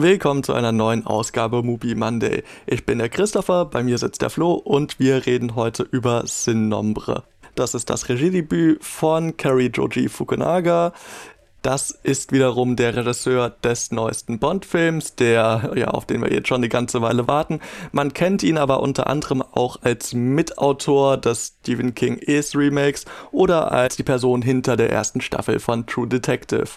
Willkommen zu einer neuen Ausgabe Movie Monday. Ich bin der Christopher, bei mir sitzt der Flo und wir reden heute über Sin Nombre. Das ist das Regiedebüt von Kerry Joji Fukunaga. Das ist wiederum der Regisseur des neuesten Bond-Films, der, ja, auf den wir jetzt schon eine ganze Weile warten. Man kennt ihn aber unter anderem auch als Mitautor des Stephen King Ace Remakes oder als die Person hinter der ersten Staffel von True Detective.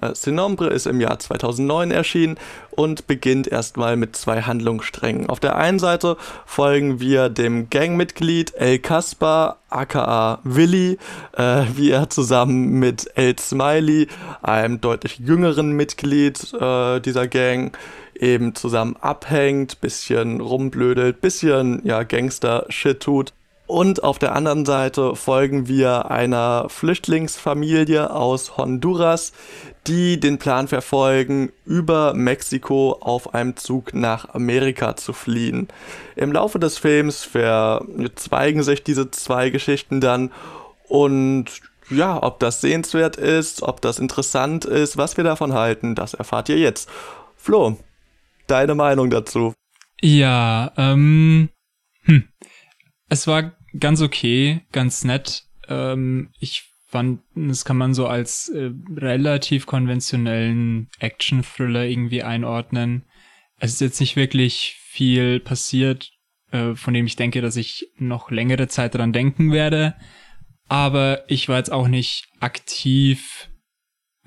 Äh, Sinombre ist im Jahr 2009 erschienen und beginnt erstmal mit zwei Handlungssträngen. Auf der einen Seite folgen wir dem Gangmitglied El Kaspar, aka Willy, äh, wie er zusammen mit El Smiley, einem deutlich jüngeren Mitglied äh, dieser Gang, eben zusammen abhängt, bisschen rumblödelt, bisschen ja Gangster-Shit tut. Und auf der anderen Seite folgen wir einer Flüchtlingsfamilie aus Honduras, die den Plan verfolgen, über Mexiko auf einem Zug nach Amerika zu fliehen. Im Laufe des Films verzweigen sich diese zwei Geschichten dann und ja, ob das sehenswert ist, ob das interessant ist, was wir davon halten, das erfahrt ihr jetzt. Flo, deine Meinung dazu? Ja, ähm, hm. Es war ganz okay, ganz nett. Ähm, ich fand, das kann man so als äh, relativ konventionellen Action-Thriller irgendwie einordnen. Es ist jetzt nicht wirklich viel passiert, äh, von dem ich denke, dass ich noch längere Zeit dran denken werde. Aber ich war jetzt auch nicht aktiv,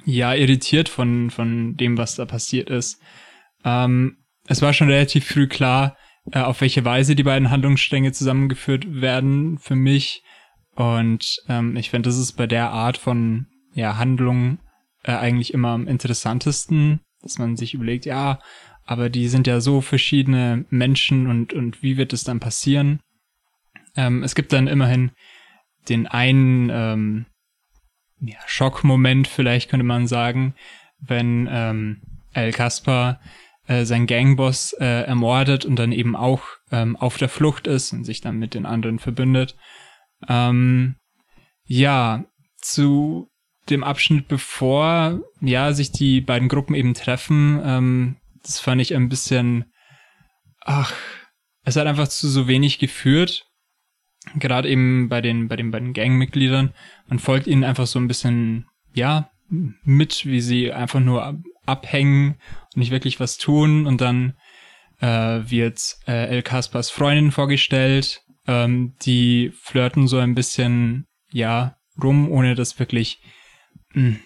ja, irritiert von, von dem, was da passiert ist. Ähm, es war schon relativ früh klar, äh, auf welche Weise die beiden Handlungsstränge zusammengeführt werden für mich. Und ähm, ich finde, das ist bei der Art von ja, Handlung äh, eigentlich immer am interessantesten, dass man sich überlegt, ja, aber die sind ja so verschiedene Menschen und, und wie wird es dann passieren? Ähm, es gibt dann immerhin den einen ähm, ja, Schockmoment, vielleicht könnte man sagen, wenn ähm, El Kaspar äh, sein Gangboss äh, ermordet und dann eben auch ähm, auf der Flucht ist und sich dann mit den anderen verbündet. Ähm, ja, zu dem Abschnitt bevor, ja, sich die beiden Gruppen eben treffen, ähm, das fand ich ein bisschen, ach, es hat einfach zu so wenig geführt. Gerade eben bei den, bei den beiden Gangmitgliedern. Man folgt ihnen einfach so ein bisschen, ja, mit, wie sie einfach nur abhängen und nicht wirklich was tun. Und dann äh, wird äh, El Kaspers Freundin vorgestellt, ähm, die flirten so ein bisschen, ja, rum, ohne dass wirklich mh, hm,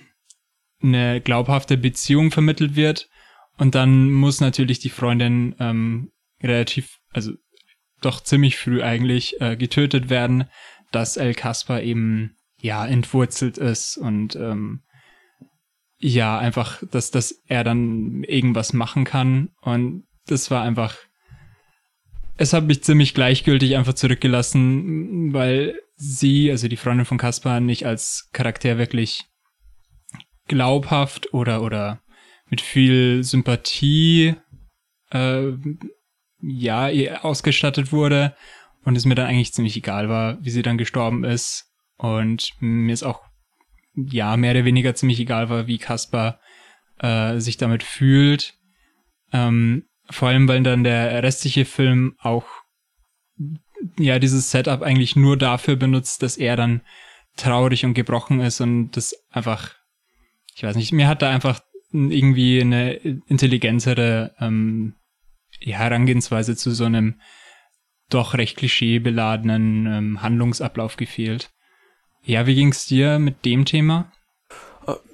eine glaubhafte Beziehung vermittelt wird. Und dann muss natürlich die Freundin ähm, relativ, also doch ziemlich früh eigentlich äh, getötet werden, dass El Kaspar eben ja entwurzelt ist und ähm, ja einfach, dass dass er dann irgendwas machen kann. Und das war einfach es hat mich ziemlich gleichgültig einfach zurückgelassen, weil sie, also die Freundin von Caspar, nicht als Charakter wirklich glaubhaft oder oder mit viel Sympathie äh, ja ausgestattet wurde. Und es mir dann eigentlich ziemlich egal war, wie sie dann gestorben ist. Und mir ist auch ja mehr oder weniger ziemlich egal war, wie Caspar äh, sich damit fühlt. Ähm, vor allem, weil dann der restliche Film auch ja dieses Setup eigentlich nur dafür benutzt, dass er dann traurig und gebrochen ist und das einfach, ich weiß nicht, mir hat da einfach irgendwie eine intelligentere ähm, ja, Herangehensweise zu so einem doch recht klischeebeladenen ähm, Handlungsablauf gefehlt. Ja, wie ging's dir mit dem Thema?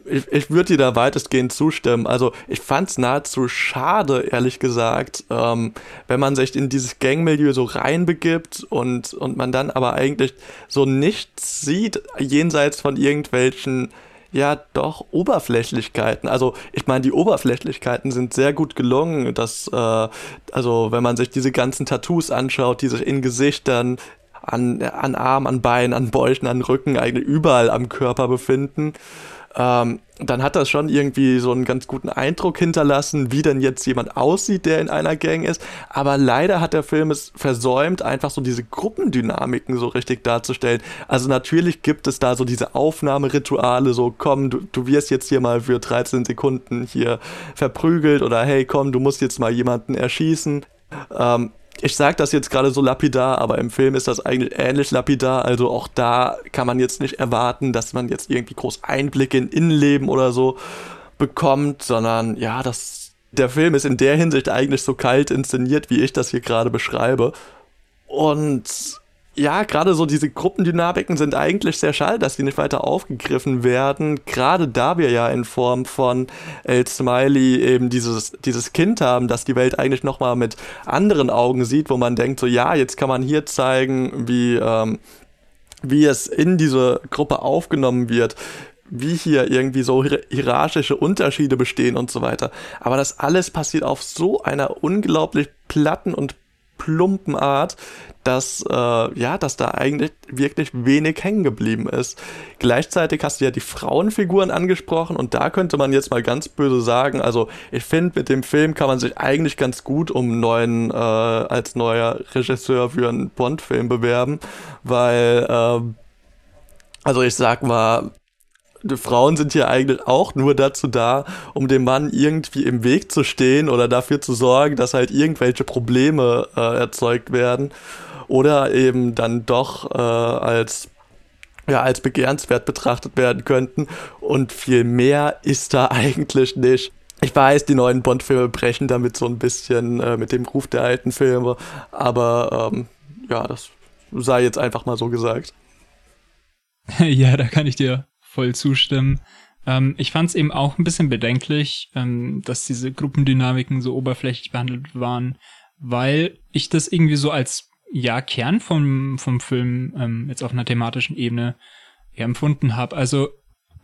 ich, ich würde dir da weitestgehend zustimmen. Also ich fand es nahezu schade, ehrlich gesagt, ähm, wenn man sich in dieses Gangmilieu so reinbegibt und, und man dann aber eigentlich so nichts sieht, jenseits von irgendwelchen ja doch Oberflächlichkeiten. Also ich meine, die Oberflächlichkeiten sind sehr gut gelungen. Dass, äh, also wenn man sich diese ganzen Tattoos anschaut, die sich in Gesichtern, an, an Armen, an Beinen, an Bäuchen, an Rücken, eigentlich überall am Körper befinden ähm, dann hat das schon irgendwie so einen ganz guten Eindruck hinterlassen, wie denn jetzt jemand aussieht, der in einer Gang ist. Aber leider hat der Film es versäumt, einfach so diese Gruppendynamiken so richtig darzustellen. Also natürlich gibt es da so diese Aufnahmerituale, so komm, du, du wirst jetzt hier mal für 13 Sekunden hier verprügelt oder hey, komm, du musst jetzt mal jemanden erschießen. Ähm, ich sage das jetzt gerade so lapidar, aber im Film ist das eigentlich ähnlich lapidar. Also auch da kann man jetzt nicht erwarten, dass man jetzt irgendwie groß Einblicke in Innenleben oder so bekommt, sondern ja, das, der Film ist in der Hinsicht eigentlich so kalt inszeniert, wie ich das hier gerade beschreibe. Und ja, gerade so diese Gruppendynamiken sind eigentlich sehr schade, dass die nicht weiter aufgegriffen werden. Gerade da wir ja in Form von El Smiley eben dieses, dieses Kind haben, das die Welt eigentlich nochmal mit anderen Augen sieht, wo man denkt, so ja, jetzt kann man hier zeigen, wie, ähm, wie es in diese Gruppe aufgenommen wird, wie hier irgendwie so hierarchische Unterschiede bestehen und so weiter. Aber das alles passiert auf so einer unglaublich platten und plumpen Art, dass, äh, ja, dass da eigentlich wirklich wenig hängen geblieben ist. Gleichzeitig hast du ja die Frauenfiguren angesprochen und da könnte man jetzt mal ganz böse sagen, also ich finde, mit dem Film kann man sich eigentlich ganz gut um neuen, äh, als neuer Regisseur für einen Bond-Film bewerben, weil, äh, also ich sag mal, Frauen sind ja eigentlich auch nur dazu da, um dem Mann irgendwie im Weg zu stehen oder dafür zu sorgen, dass halt irgendwelche Probleme äh, erzeugt werden oder eben dann doch äh, als ja, als begehrenswert betrachtet werden könnten. Und viel mehr ist da eigentlich nicht. Ich weiß, die neuen Bond-Filme brechen damit so ein bisschen äh, mit dem Ruf der alten Filme, aber ähm, ja, das sei jetzt einfach mal so gesagt. ja, da kann ich dir voll zustimmen. Ähm, ich fand es eben auch ein bisschen bedenklich, ähm, dass diese Gruppendynamiken so oberflächlich behandelt waren, weil ich das irgendwie so als ja Kern vom, vom Film ähm, jetzt auf einer thematischen Ebene ja, empfunden habe. Also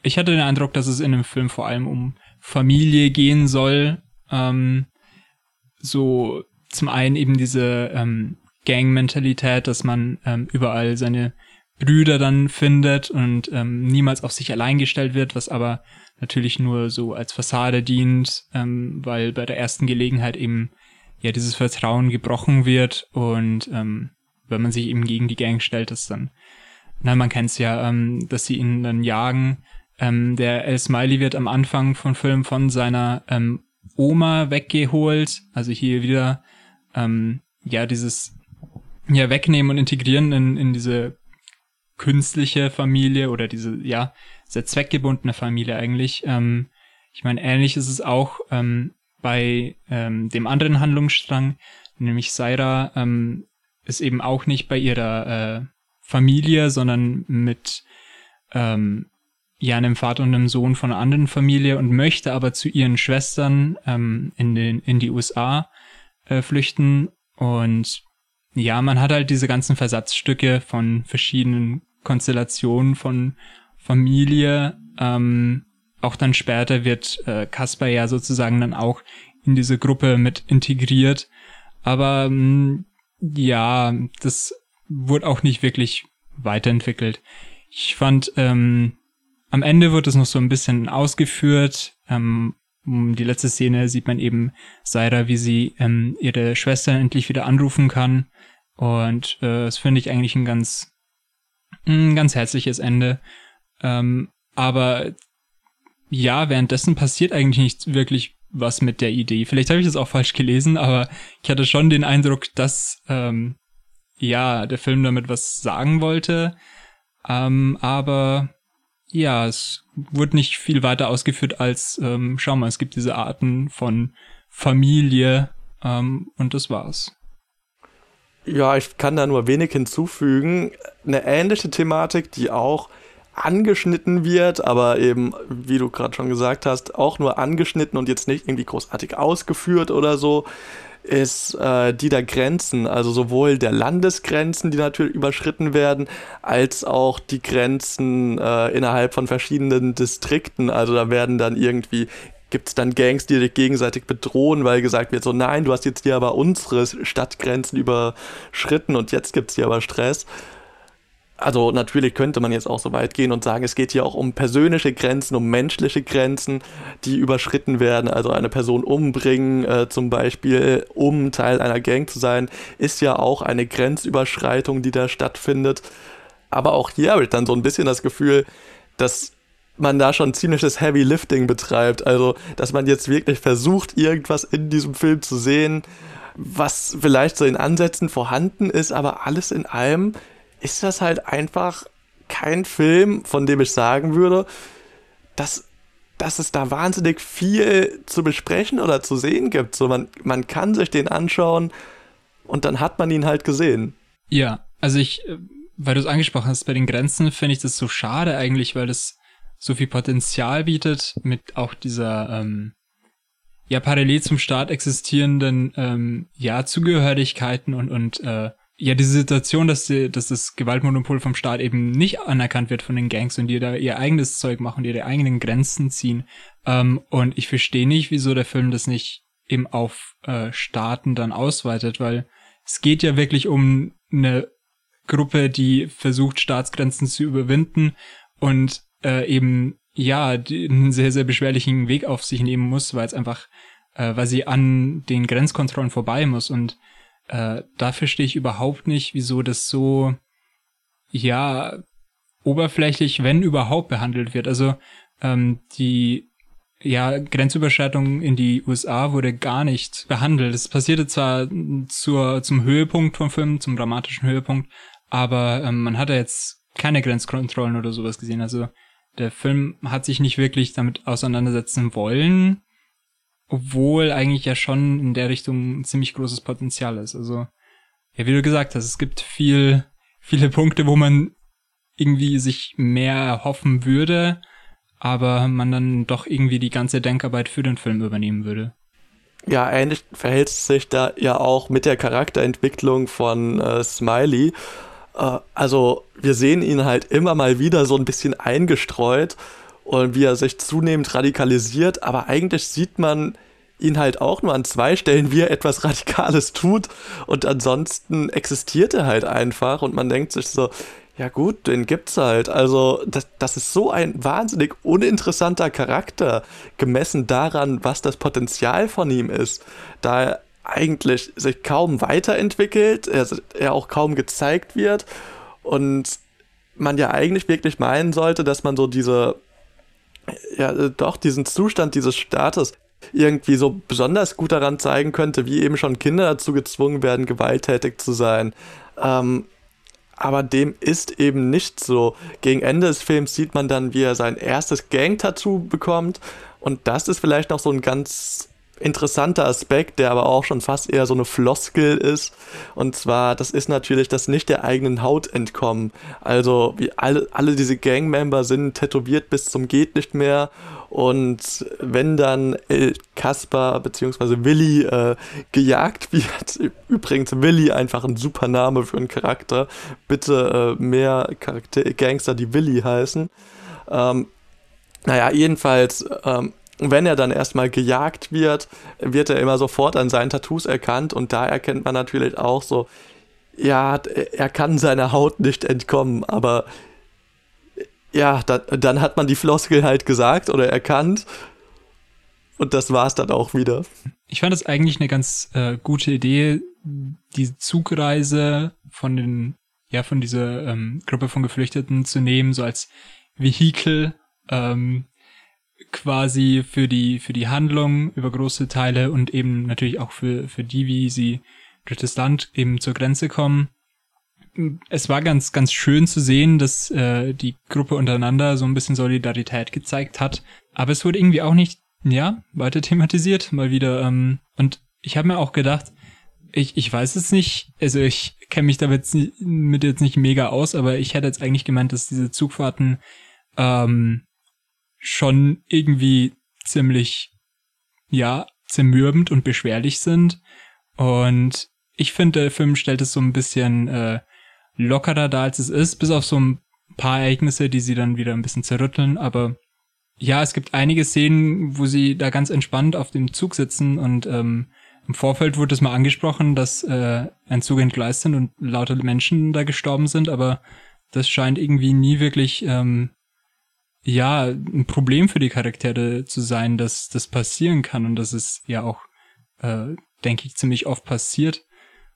ich hatte den Eindruck, dass es in dem Film vor allem um Familie gehen soll. Ähm, so zum einen eben diese ähm, Gang-Mentalität, dass man ähm, überall seine Brüder dann findet und ähm, niemals auf sich allein gestellt wird, was aber natürlich nur so als Fassade dient, ähm, weil bei der ersten Gelegenheit eben ja dieses Vertrauen gebrochen wird und ähm, wenn man sich eben gegen die Gang stellt, dass dann, na, man kennt es ja, ähm, dass sie ihn dann jagen. Ähm, der El Smiley wird am Anfang von Film von seiner ähm, Oma weggeholt, also hier wieder ähm, ja dieses ja wegnehmen und integrieren in, in diese künstliche Familie oder diese ja sehr zweckgebundene Familie eigentlich. Ähm, ich meine, ähnlich ist es auch ähm, bei ähm, dem anderen Handlungsstrang, nämlich Saira ähm, ist eben auch nicht bei ihrer äh, Familie, sondern mit ähm, ja einem Vater und einem Sohn von einer anderen Familie und möchte aber zu ihren Schwestern ähm, in den in die USA äh, flüchten und ja, man hat halt diese ganzen Versatzstücke von verschiedenen Konstellationen von Familie, ähm, auch dann später wird äh, Kasper ja sozusagen dann auch in diese Gruppe mit integriert. Aber mh, mm, ja, das wurde auch nicht wirklich weiterentwickelt. Ich fand, ähm, am Ende wird es noch so ein bisschen ausgeführt. Ähm, die letzte Szene sieht man eben Saira, wie sie ähm, ihre Schwester endlich wieder anrufen kann. Und äh, das finde ich eigentlich ein ganz, ein ganz herzliches Ende. Ähm, aber ja, währenddessen passiert eigentlich nicht wirklich was mit der Idee. Vielleicht habe ich das auch falsch gelesen, aber ich hatte schon den Eindruck, dass ähm, ja der Film damit was sagen wollte. Ähm, aber ja, es wurde nicht viel weiter ausgeführt als, ähm, schau mal, es gibt diese Arten von Familie ähm, und das war's. Ja, ich kann da nur wenig hinzufügen. Eine ähnliche Thematik, die auch angeschnitten wird, aber eben, wie du gerade schon gesagt hast, auch nur angeschnitten und jetzt nicht irgendwie großartig ausgeführt oder so, ist äh, die der Grenzen, also sowohl der Landesgrenzen, die natürlich überschritten werden, als auch die Grenzen äh, innerhalb von verschiedenen Distrikten. Also da werden dann irgendwie gibt es dann Gangs, die sich gegenseitig bedrohen, weil gesagt wird, so nein, du hast jetzt hier aber unsere Stadtgrenzen überschritten und jetzt gibt es hier aber Stress. also natürlich könnte man jetzt auch so weit gehen und sagen, es geht hier auch um persönliche Grenzen, um menschliche Grenzen, die überschritten werden. Also eine Person umbringen, äh, zum Beispiel, um Teil einer Gang zu sein, ist ja auch eine Grenzüberschreitung, die da stattfindet. Aber auch hier habe ich dann so ein bisschen das Gefühl, dass man da schon ziemliches Heavy Lifting betreibt. Also, dass man jetzt wirklich versucht, irgendwas in diesem Film zu sehen, was vielleicht so in Ansätzen vorhanden ist, aber alles in allem ist das halt einfach kein Film, von dem ich sagen würde, dass, dass es da wahnsinnig viel zu besprechen oder zu sehen gibt. So, man, man kann sich den anschauen und dann hat man ihn halt gesehen. Ja, also ich, äh, weil du es angesprochen hast, bei den Grenzen finde ich das so schade eigentlich, weil das so viel Potenzial bietet mit auch dieser, ähm, ja, parallel zum Staat existierenden, ähm, ja, Zugehörigkeiten und, und, äh, ja, diese Situation, dass, die, dass das Gewaltmonopol vom Staat eben nicht anerkannt wird von den Gangs und die da ihr eigenes Zeug machen, ihre eigenen Grenzen ziehen. Ähm, und ich verstehe nicht, wieso der Film das nicht eben auf äh, Staaten dann ausweitet, weil es geht ja wirklich um eine Gruppe, die versucht, Staatsgrenzen zu überwinden und äh, eben ja einen sehr, sehr beschwerlichen Weg auf sich nehmen muss, weil es einfach, äh, weil sie an den Grenzkontrollen vorbei muss und äh, da verstehe ich überhaupt nicht, wieso das so, ja, oberflächlich, wenn überhaupt, behandelt wird. Also ähm, die ja, Grenzüberschreitung in die USA wurde gar nicht behandelt. Es passierte zwar zur, zum Höhepunkt vom Film, zum dramatischen Höhepunkt, aber ähm, man hat ja jetzt keine Grenzkontrollen oder sowas gesehen. Also der Film hat sich nicht wirklich damit auseinandersetzen wollen obwohl eigentlich ja schon in der Richtung ein ziemlich großes Potenzial ist. Also, ja, wie du gesagt hast, es gibt viel, viele Punkte, wo man irgendwie sich mehr erhoffen würde, aber man dann doch irgendwie die ganze Denkarbeit für den Film übernehmen würde. Ja, ähnlich verhält es sich da ja auch mit der Charakterentwicklung von äh, Smiley. Äh, also wir sehen ihn halt immer mal wieder so ein bisschen eingestreut und wie er sich zunehmend radikalisiert, aber eigentlich sieht man ihn halt auch nur an zwei Stellen, wie er etwas Radikales tut und ansonsten existiert er halt einfach und man denkt sich so, ja gut, den gibt's halt. Also das, das ist so ein wahnsinnig uninteressanter Charakter, gemessen daran, was das Potenzial von ihm ist, da eigentlich sich kaum weiterentwickelt, er, auch kaum gezeigt wird und man ja eigentlich wirklich meinen sollte, dass man so diese ja, äh, doch diesen Zustand dieses Staates irgendwie so besonders gut daran zeigen könnte, wie eben schon Kinder dazu gezwungen werden, gewalttätig zu sein. Ähm, aber dem ist eben nicht so. Gegen Ende des Films sieht man dann, wie er sein erstes Gang-Tattoo bekommt. Und das ist vielleicht noch so ein ganz interessanter Aspekt, der aber auch schon fast eher so eine Floskel ist. Und zwar, das ist natürlich das nicht der eigenen Haut entkommen. Also, wie alle, alle diese Gangmember sind tätowiert bis zum geht nicht mehr. Und wenn dann El bzw. Willi äh, gejagt wird, übrigens Willi einfach ein super Name für einen Charakter, bitte äh, mehr Charakter Gangster, die Willi heißen. Ähm, naja, jedenfalls ähm, wenn er dann erstmal gejagt wird, wird er immer sofort an seinen Tattoos erkannt und da erkennt man natürlich auch so, ja, er kann seiner Haut nicht entkommen, aber ja, da, dann hat man die Floskel halt gesagt oder erkannt und das war's dann auch wieder. Ich fand es eigentlich eine ganz äh, gute Idee, die Zugreise von den, ja, von dieser ähm, Gruppe von Geflüchteten zu nehmen, so als Vehikel, ähm, quasi für die, für die Handlung über große Teile und eben natürlich auch für, für die, wie sie durch das Land eben zur Grenze kommen. Es war ganz, ganz schön zu sehen, dass äh, die Gruppe untereinander so ein bisschen Solidarität gezeigt hat. Aber es wurde irgendwie auch nicht, ja, weiter thematisiert, mal wieder. Ähm, und ich habe mir auch gedacht, ich, ich weiß es nicht, also ich kenne mich damit jetzt jetzt nicht mega aus, aber ich hätte jetzt eigentlich gemeint, dass diese Zugfahrten ähm, schon irgendwie ziemlich, ja, zermürbend und beschwerlich sind. Und ich finde, der Film stellt es so ein bisschen äh, lockerer da, als es ist, bis auf so ein paar Ereignisse, die sie dann wieder ein bisschen zerrütteln. Aber ja, es gibt einige Szenen, wo sie da ganz entspannt auf dem Zug sitzen und ähm, im Vorfeld wurde es mal angesprochen, dass äh, ein Zug entgleist sind und lauter Menschen da gestorben sind, aber das scheint irgendwie nie wirklich ähm, ja ein Problem für die Charaktere zu sein, dass das passieren kann und das ist ja auch, äh, denke ich, ziemlich oft passiert.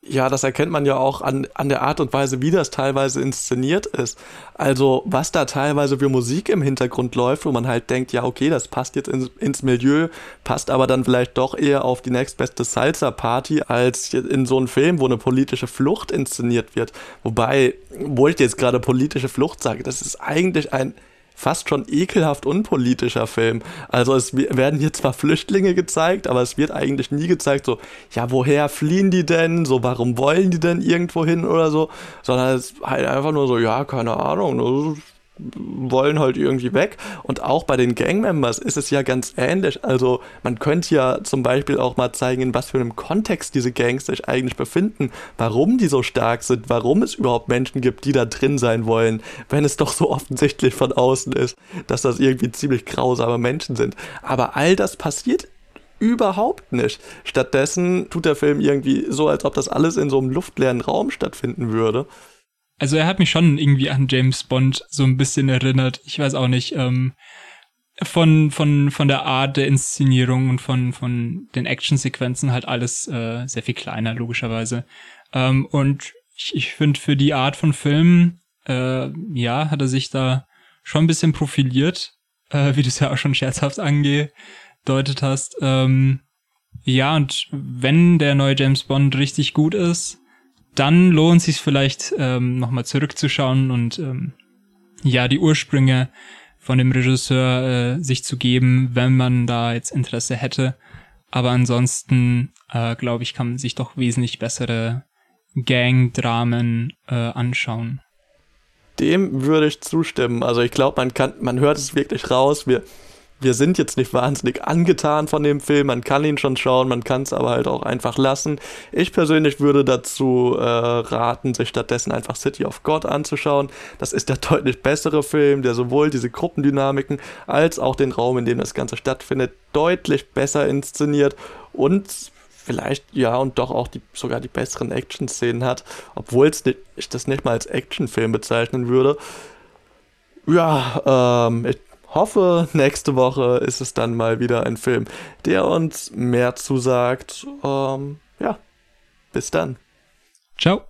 Ja, das erkennt man ja auch an, an der Art und Weise, wie das teilweise inszeniert ist. Also, was da teilweise für Musik im Hintergrund läuft, wo man halt denkt, ja, okay, das passt jetzt ins, ins Milieu, passt aber dann vielleicht doch eher auf die nächstbeste Salsa-Party als in so einem Film, wo eine politische Flucht inszeniert wird. Wobei, wo ich jetzt gerade politische Flucht sage, das ist eigentlich ein fast schon ekelhaft unpolitischer Film. Also es werden hier zwar Flüchtlinge gezeigt, aber es wird eigentlich nie gezeigt, so, ja, woher fliehen die denn? So, warum wollen die denn irgendwo hin oder so? Sondern es ist halt einfach nur so, ja, keine Ahnung, wollen halt irgendwie weg. Und auch bei den Gangmembers ist es ja ganz ähnlich. Also man könnte ja zum Beispiel auch mal zeigen, in was für einem Kontext diese Gangs sich eigentlich befinden, warum die so stark sind, warum es überhaupt Menschen gibt, die da drin sein wollen, wenn es doch so offensichtlich von außen ist, dass das irgendwie ziemlich grausame Menschen sind. Aber all das passiert überhaupt nicht. Stattdessen tut der Film irgendwie so, als ob das alles in so einem luftleeren Raum stattfinden würde. Also er hat mich schon irgendwie an James Bond so ein bisschen erinnert. Ich weiß auch nicht, ähm, von, von, von der Art der Inszenierung und von, von den Actionsequenzen halt alles äh, sehr viel kleiner, logischerweise. Ähm, und ich, ich finde, für die Art von Film, äh, ja, hat er sich da schon ein bisschen profiliert, äh, wie du es ja auch schon scherzhaft angedeutet hast. Ähm, ja, und wenn der neue James Bond richtig gut ist, dann lohnt sich vielleicht ähm, nochmal zurückzuschauen und ähm, ja die Ursprünge von dem Regisseur äh, sich zu geben, wenn man da jetzt Interesse hätte. Aber ansonsten äh, glaube ich, kann man sich doch wesentlich bessere Gang-Dramen äh, anschauen. Dem würde ich zustimmen. Also ich glaube, man kann, man hört es wirklich raus. Wir wir sind jetzt nicht wahnsinnig angetan von dem Film, man kann ihn schon schauen, man kann es aber halt auch einfach lassen. Ich persönlich würde dazu äh, raten, sich stattdessen einfach City of God anzuschauen. Das ist der deutlich bessere Film, der sowohl diese Gruppendynamiken als auch den Raum, in dem das Ganze stattfindet, deutlich besser inszeniert und vielleicht ja und doch auch die, sogar die besseren Action-Szenen hat, obwohl ich das nicht mal als Actionfilm bezeichnen würde. Ja, ähm, ich hoffe, nächste Woche ist es dann mal wieder ein Film, der uns mehr zusagt. Ähm, ja, bis dann. Ciao.